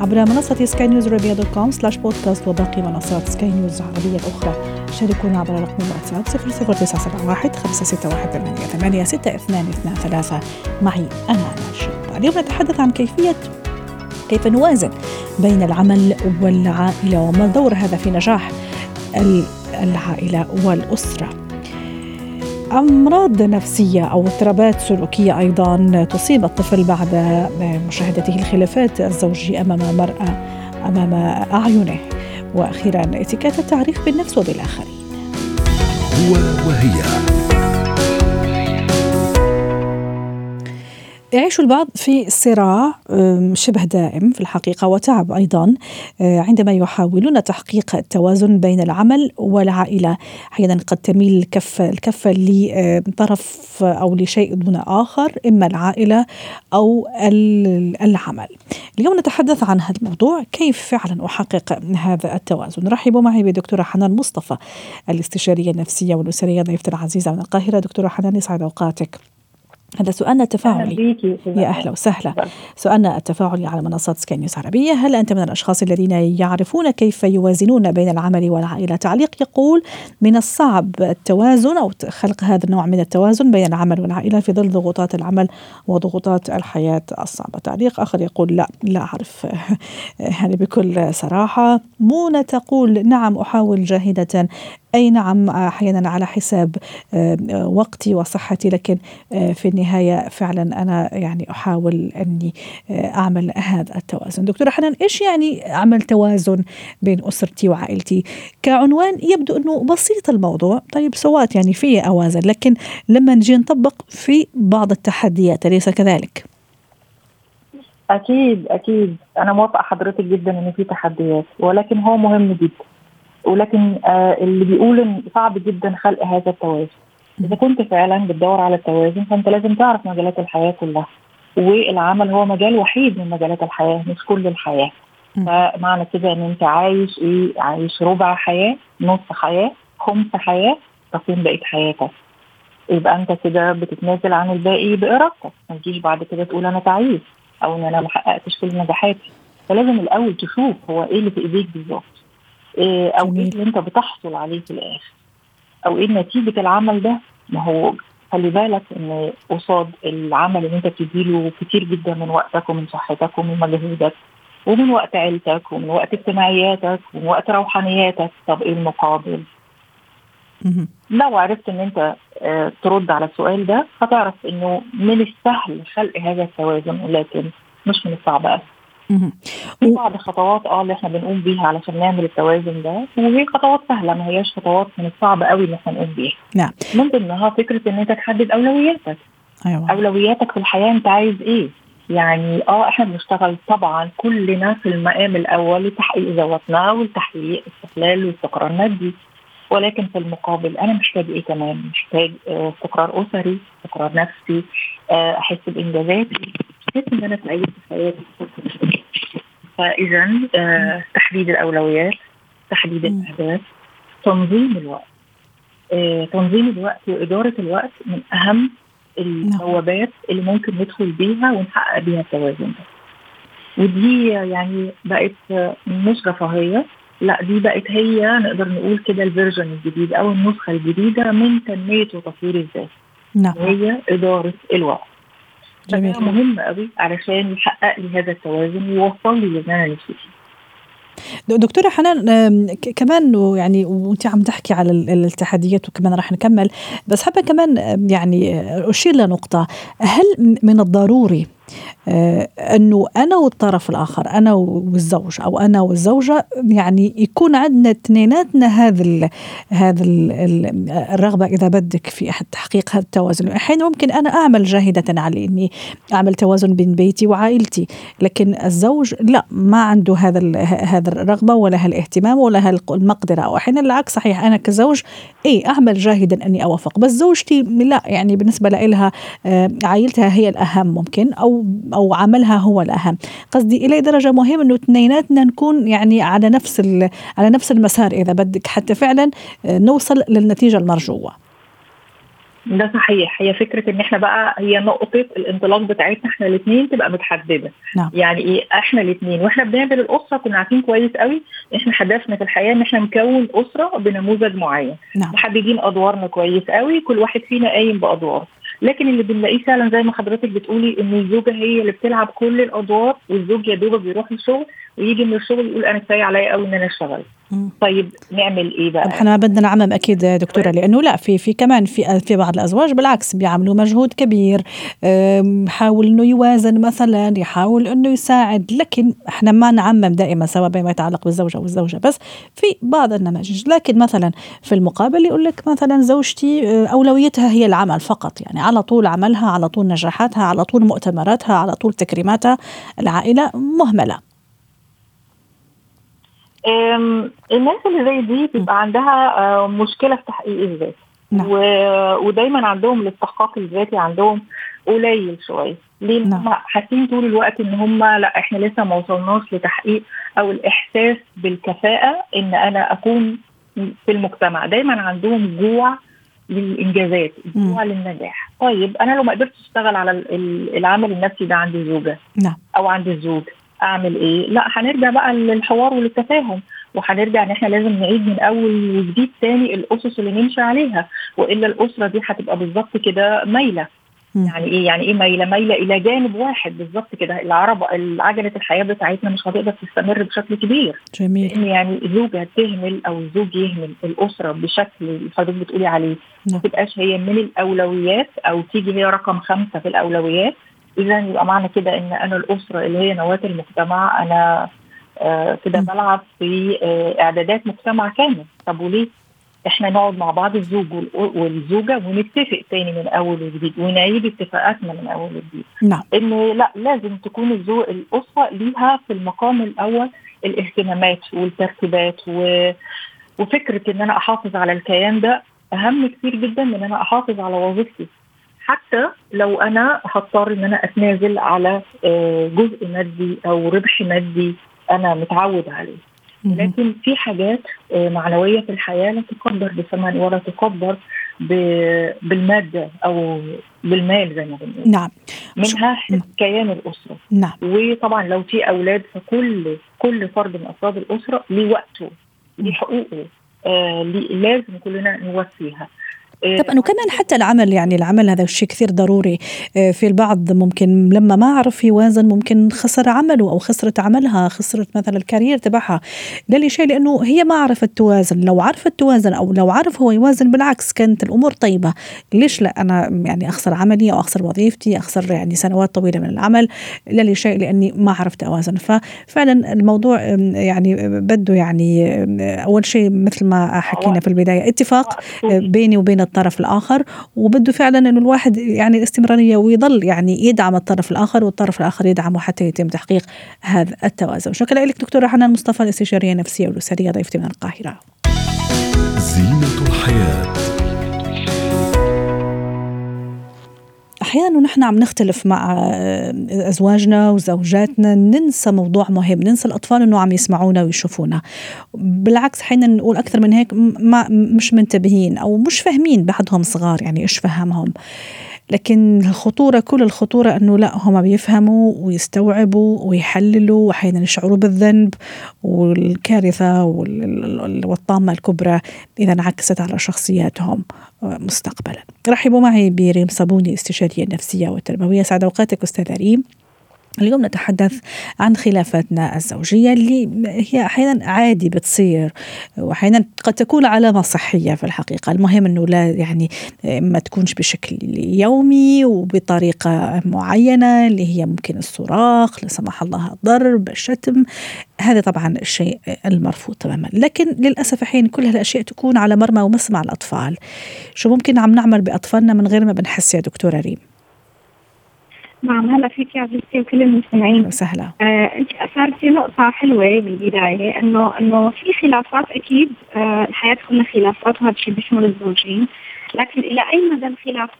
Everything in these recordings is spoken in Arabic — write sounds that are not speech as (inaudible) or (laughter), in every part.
عبر منصة سكاي نيوز عربيه dot com slash بودكاست وباقي منصات سكاي نيوز العربية الأخرى. شاركونا عبر رقم الواتساب 00971 561 88 معي أنا نرشد اليوم نتحدث عن كيفيه كيف نوازن بين العمل والعائلة وما دور هذا في نجاح العائلة والأسرة؟ أمراض نفسية أو اضطرابات سلوكية أيضا تصيب الطفل بعد مشاهدته الخلافات الزوجية أمام المرأة أمام أعينه. وأخيرا اتكات التعريف بالنفس وبالآخرين. هو وهي. يعيش البعض في صراع شبه دائم في الحقيقة وتعب أيضا آه، عندما يحاولون تحقيق التوازن بين العمل والعائلة أحيانا قد تميل الكفه الكفه لطرف أو لشيء دون آخر إما العائلة أو العمل. اليوم نتحدث عن هذا الموضوع كيف فعلا أحقق هذا التوازن. رحبوا معي بدكتورة حنان مصطفى الاستشارية النفسية والأسرية ضيفتي العزيزة من القاهرة دكتورة حنان يسعد أوقاتك. هذا سؤالنا التفاعلي. يا أهلا وسهلا. سؤالنا التفاعلي على منصات سكاي نيوز عربية. هل أنت من الأشخاص الذين يعرفون كيف يوازنون بين العمل والعائلة؟ تعليق يقول من الصعب التوازن أو خلق هذا النوع من التوازن بين العمل والعائلة في ظل ضغوطات العمل وضغوطات الحياة الصعبة. تعليق آخر يقول لا لا أعرف. (laughs) يعني بكل صراحة. مونة تقول نعم أحاول جاهدة. أي نعم أحيانا على حساب وقتي وصحتي لكن في النهاية فعلا أنا يعني أحاول أني أعمل هذا التوازن. دكتورة حنان إيش يعني اعمل توازن بين أسرتي وعائلتي؟ كعنوان يبدو إنه بسيط الموضوع، طيب سوات يعني في أوازن لكن لما نجي نطبق في بعض التحديات أليس كذلك؟ أكيد أكيد أنا موافقة حضرتك جدا إن في تحديات ولكن هو مهم جدا. ولكن آه اللي بيقول إن صعب جدا خلق هذا التوازن إذا كنت فعلا بتدور على التوازن فأنت لازم تعرف مجالات الحياة كلها. والعمل هو مجال وحيد من مجالات الحياة مش كل الحياة. فمعنى كده إن أنت عايش إيه؟ عايش ربع حياة نص حياة خمس حياة تقيم بقية حياتك. يبقى أنت كده بتتنازل عن الباقي بإرادتك. ما تجيش بعد كده تقول أنا تعيس أو إن أنا ما حققتش كل نجاحاتي. فلازم الأول تشوف هو إيه اللي في إيديك بالظبط. إيه أو إيه اللي أنت بتحصل عليه في الآخر. أو إيه نتيجة العمل ده؟ ما هو خلي بالك إن قصاد العمل اللي أنت بتديله كتير جدا من وقتك ومن صحتك ومن مجهودك ومن وقت عيلتك ومن وقت اجتماعياتك ومن وقت روحانياتك. طب إيه المقابل؟ لو عرفت إن أنت آه ترد على السؤال ده هتعرف إنه من السهل خلق هذا التوازن ولكن مش من الصعب ابدا. في بعض الخطوات آه اللي إحنا بنقوم بيها علشان نعمل التوازن ده وهي خطوات سهلة ما هياش خطوات من الصعب قوي إن إحنا نقوم بيها. نعم. من ضمنها فكرة إن أنت تحدد أولوياتك. أيوة. أولوياتك في الحياة أنت عايز إيه؟ يعني آه إحنا بنشتغل طبعا كلنا في المقام الأول لتحقيق ذواتنا والتحقيق استقلال واستقرار مادي ولكن في المقابل أنا محتاج إيه كمان؟ محتاج آه استقرار أسري، استقرار نفسي، آه أحس بإنجازاتي، احس إن أنا سعيد في حياتي فاذا آه تحديد الأولويات تحديد الأهداف تنظيم الوقت. آه تنظيم الوقت وإدارة الوقت من أهم البوابات اللي ممكن ندخل بيها ونحقق بيها التوازن. ده ودي يعني بقت مش رفاهية لا دي بقت هي نقدر نقول كده الفيرجن الجديد أو النسخة الجديدة من تنمية وتطوير الذات. نعم. وهي إدارة الوقت. جميل. مهم قوي علشان يحقق لي هذا التوازن ويوصل لي اللي أنا نفسي فيه. دكتورة حنان كمان يعني وأنت عم تحكي على التحديات وكمان راح نكمل. بس حابة كمان يعني أشير لنقطة. هل من الضروري آه، أنه أنا والطرف الآخر أنا والزوج أو أنا والزوجة يعني يكون عندنا اثنيناتنا هذا هذا الرغبة إذا بدك في تحقيق هذا التوازن. أحيانا ممكن أنا أعمل جاهدة على إني أعمل توازن بين بيتي وعائلتي. لكن الزوج لا ما عنده هذا هذا الرغبة ولا هالاهتمام ولا هالمقدرة. أو أحيانا العكس صحيح أنا كزوج إي أعمل جاهدا أني أوافق. بس زوجتي لا يعني بالنسبة لها آه، عائلتها هي الأهم ممكن أو أو عملها هو الأهم. قصدي إلى درجة مهم إنه اثنيناتنا نكون يعني على نفس على نفس المسار إذا بدك حتى فعلا آه، نوصل للنتيجة المرجوة. ده صحيح. هي فكرة إن إحنا بقى هي نقطة الانطلاق بتاعتنا إحنا الاثنين تبقى متحددة. نعم. يعني إيه؟ إحنا الاثنين وإحنا بنعمل الأسرة كنا عارفين كويس قوي إحنا هدفنا في الحياة إن إحنا نكون أسرة بنموذج معين. نعم. محددين أدوارنا كويس قوي كل واحد فينا قايم بادوار لكن اللي بنلاقيه فعلا زي ما حضرتك بتقولي إن الزوجة هي اللي بتلعب كل الأدوار والزوج يا دوبك بيروح الشغل ويجي من الشغل يقول أنا كفاية عليا قوي إن أنا أشتغل. طيب نعمل إيه بقى؟ إحنا بدنا نعمم أكيد دكتورة لأنه لا في في كمان في في بعض الأزواج بالعكس بيعملوا مجهود كبير بحاول إنه يوازن مثلا يحاول إنه يساعد لكن إحنا ما نعمم دائما سواء بما يتعلق بالزوجة والزوجه بس في بعض النماذج. لكن مثلا في المقابل يقول لك مثلا زوجتي آه، أولويتها هي العمل فقط يعني على طول عملها على طول نجاحاتها على طول مؤتمراتها على طول تكريماتها العائلة مهملة. الناس اللي زي دي بيبقى عندها آه، مشكلة في تحقيق الذات. نعم. ودايما عندهم الاستحقاق الذاتي عندهم قليل شوية. ليه؟ نعم. هم حاسين طول الوقت إن هم لأ إحنا لسه ما وصلناش لتحقيق أو الإحساس بالكفاءة إن أنا أكون في المجتمع. دايما عندهم جوع للإنجازات جوع للنجاح. طيب أنا لو ما قدرتش أشتغل على العمل النفسي ده عند الزوجة نعم. أو عند الزوج أعمل إيه؟ لا هنرجع بقى للحوار وللتفاهم وهنرجع إن إحنا لازم نعيد من أول وجديد تاني الأسس اللي نمشي عليها وإلا الأسرة دي هتبقى بالظبط كده مايلة. يعني إيه؟ يعني إيه مايلة؟ مايلة إلى جانب واحد بالظبط كده. العرب عجلة الحياة بتاعتنا مش هتقدر تستمر بشكل كبير. جميل. لأن يعني زوجة تهمل أو الزوج يهمل الأسرة بشكل اللي حضرتك بتقولي عليه. ما نعم. تبقاش هي من الأولويات أو تيجي هي رقم خمسة في الأولويات اذا يبقى معنى كده إن أنا الأسرة اللي هي نواة المجتمع أنا آه كده بلعب في آه إعدادات مجتمع كامل. طب وليه؟ إحنا نقعد مع بعض الزوج والزوجة ونتفق تاني من أول وجديد ونعيد اتفاقاتنا من أول وجديد. نعم. إن لأ لازم تكون الزوج الأسرة ليها في المقام الأول الاهتمامات والترتيبات و... وفكرة إن أنا أحافظ على الكيان ده أهم كتير جدا من إن أنا أحافظ على وظيفتي. حتى لو أنا هضطر إن أنا أتنازل على آه، جزء مادي أو ربح مادي أنا متعود عليه. لكن في حاجات آه، معنوية في الحياة لا تقدر بثمن ولا تقدر بالمادة أو بالمال زي ما بنقول. نعم. منها كيان الأسرة. نعم. وطبعا لو في أولاد فكل كل فرد من أفراد الأسرة ليه وقته ليه حقوقه آه لازم كلنا نوفيها. طبعا إيه، وكمان حتى العمل يعني العمل هذا شيء كثير ضروري إيه، في البعض ممكن لما ما عرف يوازن ممكن خسر عمله أو خسرت عملها خسرت مثلا الكارير تبعها. ده شيء لأنه هي ما عرفت توازن. لو عرفت توازن أو لو عرف هو يوازن بالعكس كانت الأمور طيبة. ليش لا؟ أنا يعني أخسر عملي أو أخسر وظيفتي أخسر يعني سنوات طويلة من العمل. لا شيء لأني ما عرفت أوازن. ففعلا الموضوع يعني بده يعني أول شيء مثل ما حكينا في البداية اتفاق بيني وبين الطرف الآخر وبده فعلا إنه الواحد يعني استمراريه ويضل يعني يدعم الطرف الآخر والطرف الآخر يدعمه حتى يتم تحقيق هذا التوازن. شكرا لك دكتورة حنان مصطفى الاستشارية النفسية والأسرية ضيفتي من القاهرة. زينة الحياة. أحيانا ونحن عم نختلف مع آه، أزواجنا وزوجاتنا ننسى موضوع مهم ننسى الأطفال إنه عم يسمعونا ويشوفونا. بالعكس أحيانا نقول أكثر من هيك ما مش منتبهين أو مش فاهمين بعضهم صغار يعني إيش فهمهم. لكن الخطورة كل الخطورة أنه لا هم بيفهموا ويستوعبوا ويحللوا وأحيانا يشعروا بالذنب والكارثة والطامة الكبرى إذا انعكست على شخصياتهم مستقبلا. رحبوا معي بريم صابوني استشارية النفسية والتربوية سعد أوقاتك أستاذة ريم. اليوم نتحدث عن خلافاتنا الزوجية اللي هي أحيانا عادي بتصير وأحيانا قد تكون علامة صحية في الحقيقة. المهم أنه لا يعني ما تكونش بشكل يومي وبطريقة معينة اللي هي ممكن الصراخ لا سمح الله ضرب الشتم هذا طبعا الشيء المرفوض تماما. لكن للأسف أحيانا كل هالأشياء تكون على مرمى ومسمع الأطفال. شو ممكن عم نعمل بأطفالنا من غير ما بنحس يا دكتورة ريم؟ نعم هلا فيك يا عزيزتي وكل المستمعين وسهلا. آه انت أثرتي نقطة حلوة بالبداية إنه إنه في خلافات أكيد آه الحياة كلها خلافات وهذا الشيء بيشمل الزوجين لكن إلى أي مدى الخلاف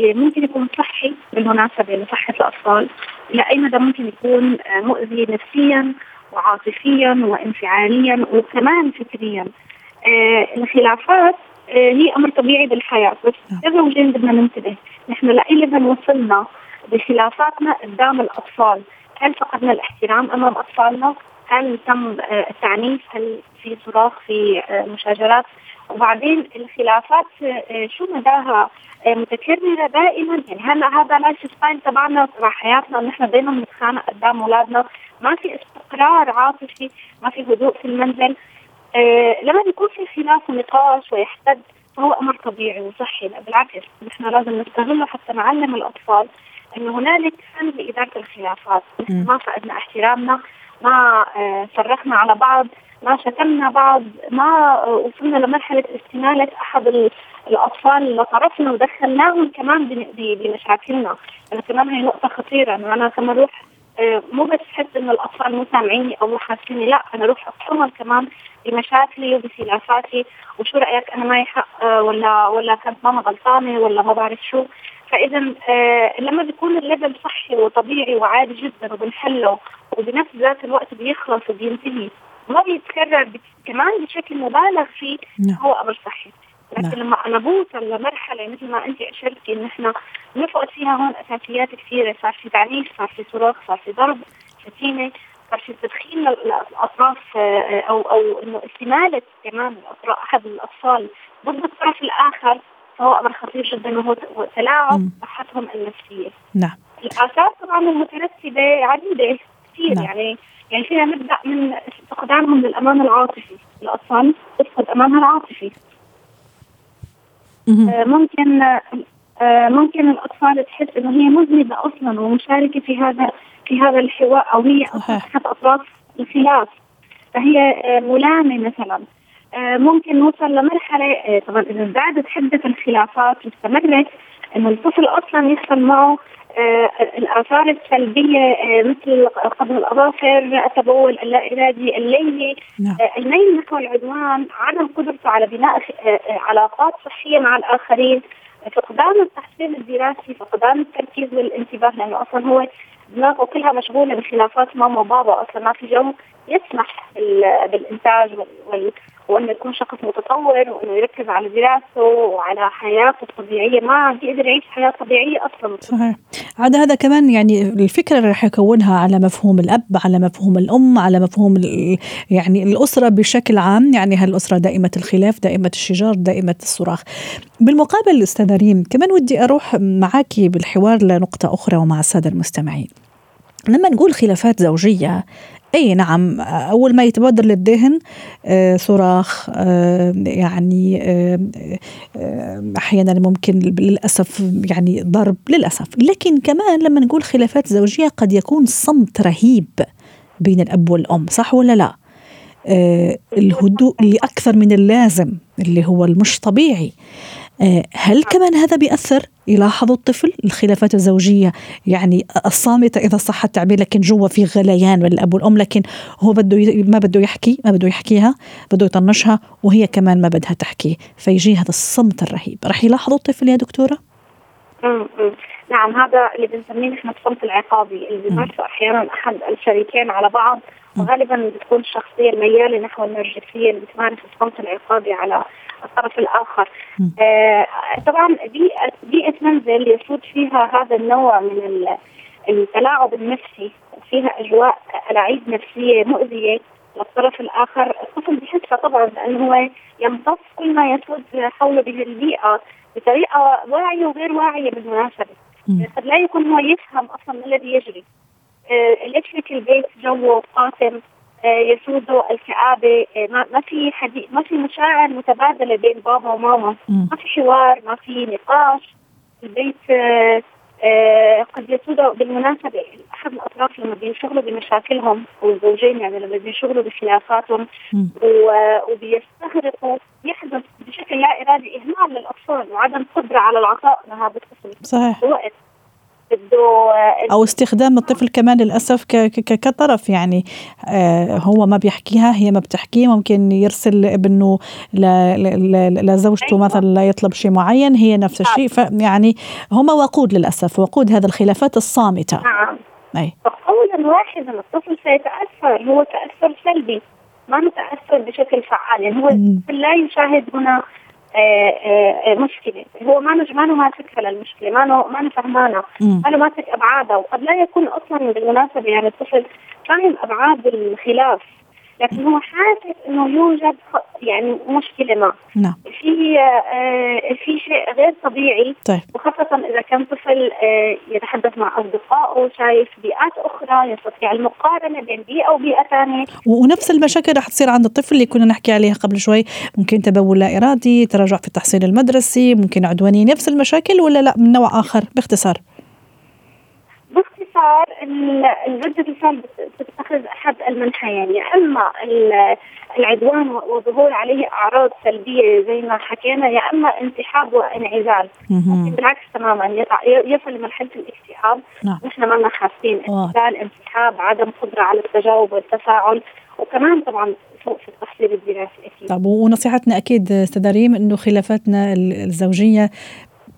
ممكن يكون صحي بالمناسبة لصحة الأطفال؟ إلى أي مدى ممكن يكون آه مؤذي نفسيا وعاطفيا وانفعاليا وكمان فكريا؟ آه الخلافات آه هي أمر طبيعي بالحياة بس الزوجين بدنا ننتبه نحن لأي ليفل وصلنا بخلافاتنا قدام الأطفال. هل فقدنا الاحترام أمام أطفالنا؟ هل تم التعنيف؟ هل في صراخ في مشاجرات؟ وبعدين الخلافات شو مداها؟ متكررة دائما. يعني هلا هذا lifestyle تبعنا تبع حياتنا؟ نحن دائما بنتخانق قدام أولادنا. ما في استقرار عاطفي ما في هدوء في المنزل. لما بيكون في خلاف ونقاش ويحتد فهو أمر طبيعي وصحي. بالعكس نحن لازم نستغله حتى نعلم الأطفال إنه هنالك فن لإدارة الخلافات، ما فقدنا احترامنا، ما صرخنا على بعض، ما شتمنا بعض، ما وصلنا لمرحلة استمالة أحد الأطفال لطرفنا ودخلناهم كمان بمشاكلنا، يعني كمان هي نقطة خطيرة إنه أنا كمان أروح مو بس حس إنه الأطفال مو سامعيني أو مو حاسيني لا أنا أروح اقصهم كمان بمشاكلي وبخلافاتي وشو رأيك أنا معي حق ولا ولا كانت ماما غلطانة ولا ما بعرف شو. فإذا آه لما بيكون الليفل صحي وطبيعي وعادي جدا وبنحله وبنفس ذات الوقت بيخلص وبينتهي ما بيتكرر كمان بشكل مبالغ فيه نعم. هو أمر صحي لكن نعم. لما أنا بوصل لمرحلة مثل ما أنت أشرتي إن إحنا نفقد فيها هون أساسيات كثيرة صار في تعنيف صار في صراخ صار في ضرب شتيمه صار في تدخين للاطراف آه أو أو إنه استمالة كمان أحد الأطفال ضد الطرف الآخر فهو أمر خطير جدا وهو تلاعب مم. صحتهم النفسية. نعم الآثار طبعا المترتبه عديدة كثير نعم. يعني يعني فينا نبدا من فقدانهم للأمان العاطفي، الأطفال تفقد أمانها العاطفي،. آه، ممكن آه، ممكن الأطفال تحس إنه هي مذنبة أصلا ومشاركة في هذا في هذا الحوار أو هي. احد أطراف الخلاف فهي آه، ملامة مثلا ممكن نوصل لمرحلة آه، طبعا إذا زادت حده الخلافات واستمرت إنه الطفل أصلا يحصل معه آه، الآثار السلبية آه، مثل قبض الأظافر التبول اللا ارادي الليلي نعم. آه، الميل نحو العدوان عدم قدرته على بناء آه، آه، علاقات صحية مع الآخرين فقدان التحصيل الدراسي فقدان التركيز والانتباه لأنه أصلا هو دماغه كلها مشغولة بخلافات ماما وبابا أصلا ما في جو يسمح بال- بالإنتاج وال- وانه يكون شخص متطور وأنه يركز على دراسته وعلى حياته الطبيعية. ما عم بيقدر يعيش حياة طبيعية أصلا. صحيح. عاد هذا كمان يعني الفكرة اللي راح يكونها على مفهوم الأب على مفهوم الأم على مفهوم يعني الأسرة بشكل عام. يعني هالأسرة دائمة الخلاف دائمة الشجار دائمة الصراخ. بالمقابل أستاذة ريم كمان ودي أروح معك بالحوار لنقطة أخرى ومع السادة المستمعين. لما نقول خلافات زوجية إي نعم. أول ما يتبادر للذهن آه، صراخ آه، يعني آه، أحيانا ممكن للأسف يعني ضرب للأسف. لكن كمان لما نقول خلافات زوجية قد يكون صمت رهيب بين الأب والأم صح ولا لا؟ آه، الهدوء اللي أكثر من اللازم اللي هو المش طبيعي. هل كمان هذا بيأثر؟ يلاحظ الطفل الخلافات الزوجية يعني الصامتة إذا صح التعبير لكن جوا في غليان من الأب والأم لكن هو بده ما بده يحكي ما بده يحكيها بده يطنشها وهي كمان ما بدها تحكي. فيجي هذا الصمت الرهيب. رح يلاحظ الطفل يا دكتورة؟ نعم هذا اللي بنسميه نحن الصمت العقابي اللي بيمارسه أحيانا أحد الشريكين على بعض وغالبا بتكون الشخصيه المياله نحو النرجسية اللي بتمارس الصمت العقابي على الطرف الآخر. آه طبعا بيئه بيئه منزل يسود فيها هذا النوع من ال- التلاعب النفسي. فيها أجواء ألاعيب نفسية مؤذية للطرف الآخر. الطفل بحسها طبعا لأنه هو يمتص كل ما يسود حوله به البيئة بطريقة واعية وغير واعية بالمناسبة. قد لا يكون هو يفهم أصلا ما الذي يجري. آه، ليش هيك البيت جوه قاتم آه، يسود الكآبة آه، ما في حديث ما في مشاعر متبادلة بين بابا وماما. ما في حوار ما في نقاش. البيت آه، آه، قد يسود بالمناسبة أحد الأطراف لما بينشغلوا بمشاكلهم والزوجين يعني لما بينشغلوا بخلافاتهم وبيستغرقوا يحدث بشكل لا إرادي إهمال للأطفال وعدم قدرة على العطاء لهذا الطفل. صحيح. وقت بده آه، أو استخدام الطفل كمان للأسف كطرف يعني آه هو ما بيحكيها هي ما بتحكيه. ممكن يرسل ابنه لزوجته أيوة. مثلا لا يطلب شيء معين هي نفس الشيء. فيعني هم وقود للأسف وقود هذه الخلافات الصامتة. نعم. أي. فقولا واحدا الطفل سيتأثر هو تأثر سلبي ما نتاثر بشكل فعال. يعني هو لا يشاهد هنا مشكلة. هو ما نج- ما له ماسك للمشكلة ما ما فهمانه. ما ماسك أبعادها. وقد لا يكون أصلا بالمناسبة يعني الطفل فاهم أبعاد الخلاف لكن هو حاسس إنه يوجد يعني مشكلة ما. نعم. في آه، في شيء غير طبيعي طيب. وخاصة إذا كان طفل آه، يتحدث مع أصدقائه شايف بيئات أخرى يستطيع المقارنة بين بيئة وبيئة ثانية. و- ونفس المشاكل رح تصير عند الطفل اللي كنا نحكي عليها قبل شوي. ممكن تبول لا إرادي تراجع في التحصيل المدرسي ممكن عدوانيه نفس المشاكل ولا لا؟ من نوع آخر باختصار. باختصار ال- الرد الفعل بت- بتتخذ أحد المنحيين يا إما ال- العدوان وظهور عليه أعراض سلبية زي ما حكينا يا إما انسحاب وانعزال. بالعكس تماما يصل لمرحلة الاكتئاب نعم. نحن ما واضح. انعزال انسحاب عدم قدرة على التجاوب والتفاعل وكمان طبعا سوء في التحصيل الدراسي أكيد طب ونصيحتنا أكيد أستاذ ريم إنه خلافاتنا ال- الزوجية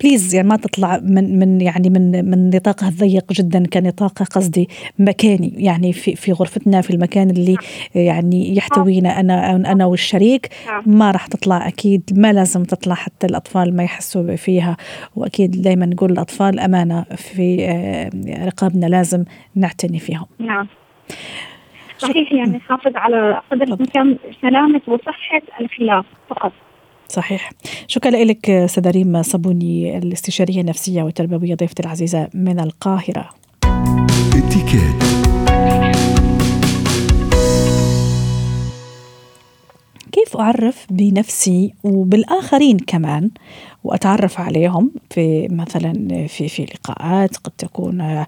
بليز يعني ما تطلع من من يعني من من نطاقها الضيق جدا كنطاق قصدي مكاني. يعني في في غرفتنا في المكان اللي يعني يحتوينا أنا أنا والشريك. ما راح تطلع أكيد ما لازم تطلع حتى الأطفال ما يحسوا فيها. وأكيد دائما نقول الأطفال أمانة في آه، رقابنا لازم نعتني فيهم. نعم. صحيح يعني نحافظ على قدر الامكان سلامة وصحة الخلاف فقط. صحيح. شكرا لك استاذه ريم صابوني الاستشارية النفسية والتربوية ضيفتي العزيزة من القاهرة. اتكات كيف أعرف بنفسي وبالآخرين كمان؟ وأتعرف عليهم في مثلا في في لقاءات قد تكون آه،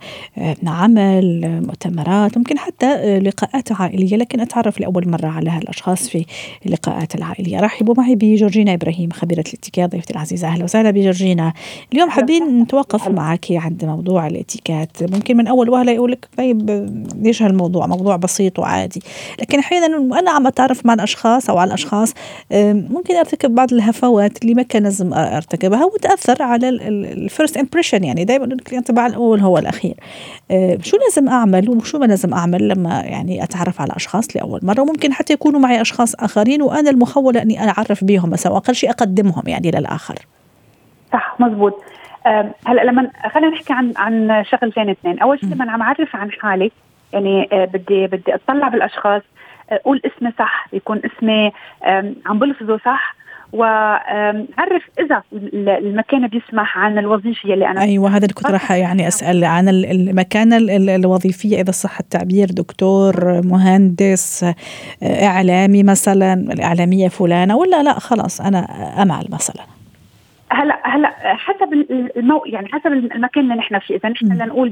عمل آه، مؤتمرات ممكن حتى آه، لقاءات عائلية لكن أتعرف لأول مرة على هالأشخاص في اللقاءات العائلية. رحبوا معي بجورجينا إبراهيم خبيرة الاتيكيت ضيفتي العزيزة. أهلا وسهلا بجورجينا. اليوم حابين نتوقف معك عند موضوع الاتيكيت ممكن من أول وهلة يقول لك طيب آه، ليش هالموضوع؟ موضوع بسيط وعادي. لكن أحيانا وأنا عم أتعرف مع الأشخاص أو على الأشخاص ممكن أرتكب بعض الهفوات اللي ما كان لازم ارتكبها وتأثر على ال first impression يعني دائما الانطباع الأول هو الأخير. آه، شو لازم أعمل وشو ما لازم أعمل لما يعني أتعرف على أشخاص لأول مرة؟ وممكن حتى يكونوا معي أشخاص آخرين وأنا المخولة إني أعرف بيهم مثلا واقل شيء أقدمهم يعني للآخر. صح مزبوط آم، هلأ لما خلينا نحكي عن عن شغلتين اثنين، أول شيء لما عم أعرف عن حالي يعني آه، بدي بدي اطلع بالأشخاص آه، أقول اسمي صح يكون اسمي عم بلفظه صح. وعرف إذا ال- المكان بيسمح عن الوظيفة اللي أنا أيوه هذا اللي كنت راح يعني أسأل عن ال- المكانه ال- ال- الوظيفية إذا صح التعبير دكتور مهندس إعلامي مثلا الإعلامية فلانة ولا لا خلاص أنا امل مثلا. هلا هلا حسب ال- المو يعني حسب المكان اللي نحن فيه. إذا نحن. لنقول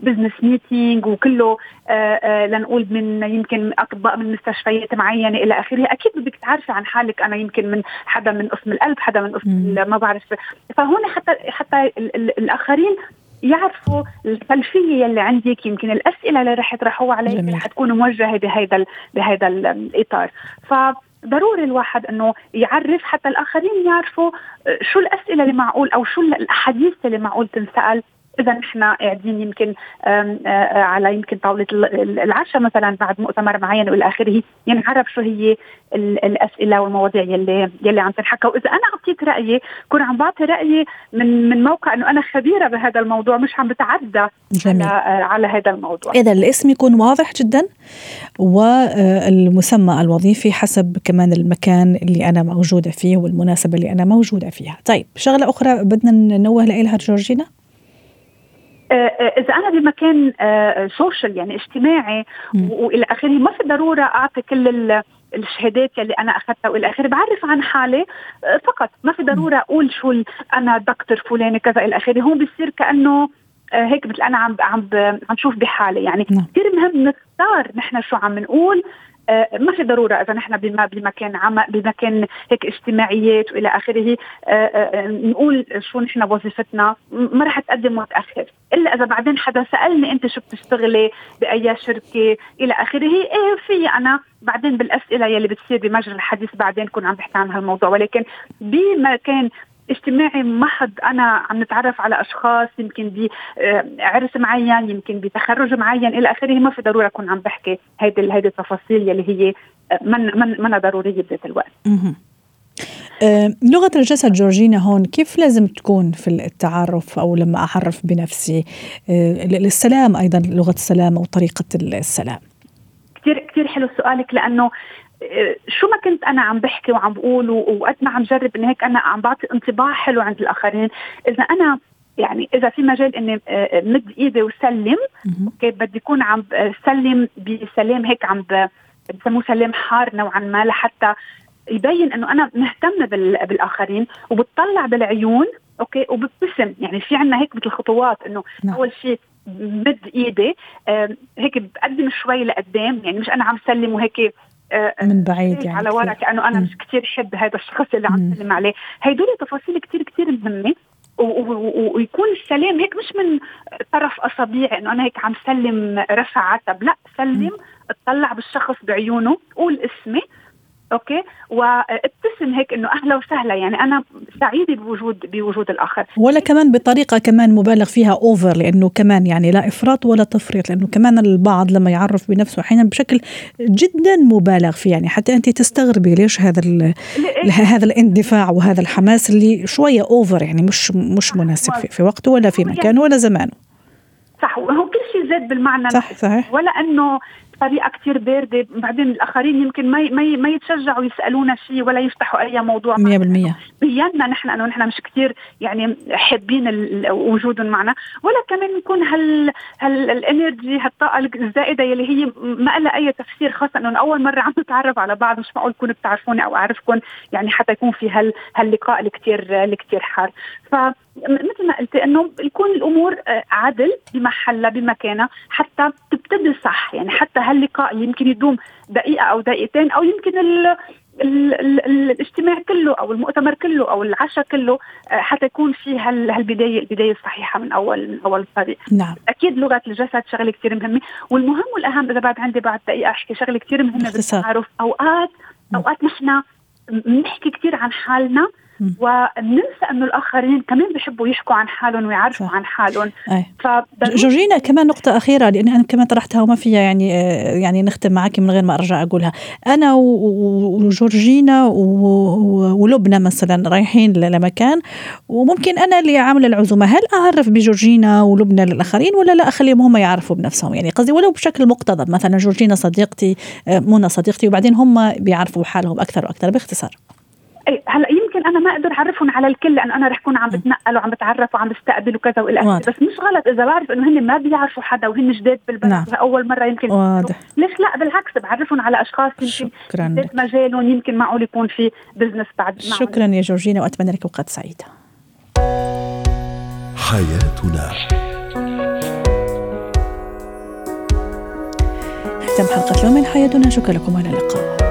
ب business meeting وكله آه، آه، لنقول من يمكن أطباء من مستشفيات معينة إلى آخره أكيد بدك تعرفي عن حالك. أنا يمكن من حدا من قسم القلب حدا من قسم ما بعرف. فهون حتى حتى ال- ال- الآخرين يعرفوا الخلفية يلي عندك. يمكن الأسئلة اللي رح يطرحوها عليك. رح تكون موجهة بهيدا بهيدا ال- الاطار فضروري الواحد إنه يعرف حتى الآخرين يعرفوا آه، شو الأسئلة اللي معقول أو شو الاحاديث اللي معقول تنسأل. إذا نحن قاعدين يمكن آه، على يمكن طاولة ال- ال- العشاء مثلا بعد مؤتمر معين وإلى آخره ينعرف شو هي ال- الأسئلة والمواضيع يلي يلي عم تنحكى. وإذا أنا اعطيت رأيي كون عم بعطي رأيي من من موقع إنه أنا خبيرة بهذا الموضوع مش عم بتعدى جميل. على آه، على هذا الموضوع. إذا الاسم يكون واضح جدا والمسمى الوظيفي حسب كمان المكان اللي أنا موجودة فيه والمناسبة اللي أنا موجودة فيها. طيب شغلة أخرى بدنا ننوه لها جورجينا؟ إذا أنا بمكان سوشيال يعني اجتماعي وإلى آخره ما في ضرورة أعطي كل الشهادات يلي أنا أخذتها وإلى آخره. بعرف عن حالي فقط. ما في ضرورة أقول شو أنا دكتور فلاني كذا إلى آخره. هون بصير كأنه هيك مثل أنا عم عم عم شوف بحالي. يعني نعم. كثير مهم نختار نحن شو عم نقول آه، ما في ضرورة إذا نحن بما بمكان عمل بمكان هيك اجتماعيات وإلى آخره آه، آه، نقول شو نحن وظيفتنا ما رح تقدم متاخر إلا إذا بعدين حدا سألني أنت شو بتشتغلي بأي شركة إلى آخره إيه في أنا بعدين بالأسئلة يلي بتصير بمجرى الحديث بعدين كون عم بحكي عن هالموضوع. ولكن بمكان اجتماعي محض أنا عم نتعرف على أشخاص يمكن بعرس معين يمكن بتخرج معين إلى آخره ما في ضرورة أكون عم بحكي هيدي هيدي التفاصيل يلي هي من من منها ضرورية بذات الوقت. أه لغة الجسد جورجينا هون كيف لازم تكون في التعرف أو لما أعرف بنفسي؟ أه السلام أيضا لغة السلام أو طريقة السلام. كثير كثير حلو سؤالك لأنه شو ما كنت أنا عم بحكي وعم بقول وقد ما عم جرب انه هيك أنا عم بعطي انطباع حلو عند الآخرين إذا أنا يعني إذا في مجال إني آه، مد إيدي وسلم okay بدي اكون عم سلم بسلام هيك عم بسموه سلام حار نوعا ما لحتى يبين إنه أنا مهتمة بالآخرين وبتطلع بالعيون okay وببتسم يعني في عنا هيك مثل خطوات إنه نعم. أول شيء مد إيدي هيك بقدم شوي لقدام يعني مش أنا عم سلم وهيك آه، من بعيد يعني على ورا كانه أنا مش كثير حب هذا الشخص اللي عم سلم عليه. هدول تفاصيل كثير كثير مهمة ويكون السلام هيك مش من طرف اصابيع إنه أنا هيك عم سلم رفع عتب لا سلم اطلع بالشخص بعيونه قول اسمي okay؟ وابتسم هيك إنه أهلا وسهلا يعني أنا سعيدة بوجود بوجود الآخر. ولا كمان بطريقة كمان مبالغ فيها over لأنه كمان يعني لا إفراط ولا تفريط لأنه كمان البعض لما يعرف بنفسه أحيانا بشكل جدا مبالغ فيه يعني حتى أنت تستغربي ليش هذا (laughs) هذا الاندفاع وهذا الحماس اللي شوية اوفر يعني مش مش مناسب في, في وقته ولا في مكانه ولا زمانه. صح وهو كل شيء زاد بالمعنى صح صحيح. ولا إنه طريقه كثير باردة. بعدين الآخرين يمكن ما ما ما يتشجعوا يسألونا شيء ولا يفتحوا أي موضوع. 100% بينا نحن إنه نحن مش كثير يعني حابين وجودهم معنا. ولا كمان نكون هال هال الإنرجي هالطاقة الزائدة يلي هي ما لها أي تفسير خاصه إنه أول مرة عم نتعرف على بعض. مش معقول تكونوا بتعرفوني أو اعرفكم يعني حتى يكون في هال هاللقاء الكثير الكثير حار. فمثل ما قلت إنه يكون الأمور آه، عدل بمحلها بمكانها حتى تبتدي صح. يعني حتى هاللقاء يمكن يدوم دقيقة أو دقيقتين أو يمكن ال ال ال الاجتماع كله أو المؤتمر كله أو العشاء كله آه، حتى يكون في هالبداية البداية الصحيحة من أول من أول الطريق نعم. أكيد لغة الجسد شغلة كثير مهمة. والمهم والأهم إذا بعد عندي بعد دقيقة أحكي شغلة كثير مهمة بالتعارف. أوقات أوقات نحن بنحكي كثير عن حالنا وننسى انه الآخرين كمان بيحبوا يحكوا عن حالهم ويعرفوا عن حالهم. جورجينا كمان نقطة أخيرة لأن أنا كمان طرحتها وما فيها يعني آه، يعني نختم معك من غير ما أرجع أقولها. أنا وجورجينا ولبنى مثلا رايحين لمكان وممكن أنا اللي عاملة العزومة. هل أعرف بجورجينا ولبنى للآخرين ولا لا؟ أخليهم هم يعرفوا بنفسهم. يعني قصدي ولو بشكل مقتضب مثلا جورجينا صديقتي آه، منى صديقتي وبعدين هم بيعرفوا حالهم أكثر وأكثر باختصار. هلا يمكن أنا ما أقدر أعرفهم على الكل لأن أنا رح اكون عم بتنقل وعم بتعرف وعم بستقبل وكذا والى اخره بس مش غلط إذا بعرف إنه هن ما بيعرفوا حدا وهن جداد بالبلد نعم. أول مرة يمكن واضح. ليش لا؟ بالعكس بعرفهم على أشخاص يمكن جداد مجالهم يمكن معقول يكون في بزنس بعد شكرا يا جورجينا وأتمنى لك اوقات سعيده حياتنا. ختم حلقة اليوم من حياتنا. شكرا لكم وإلى اللقاء.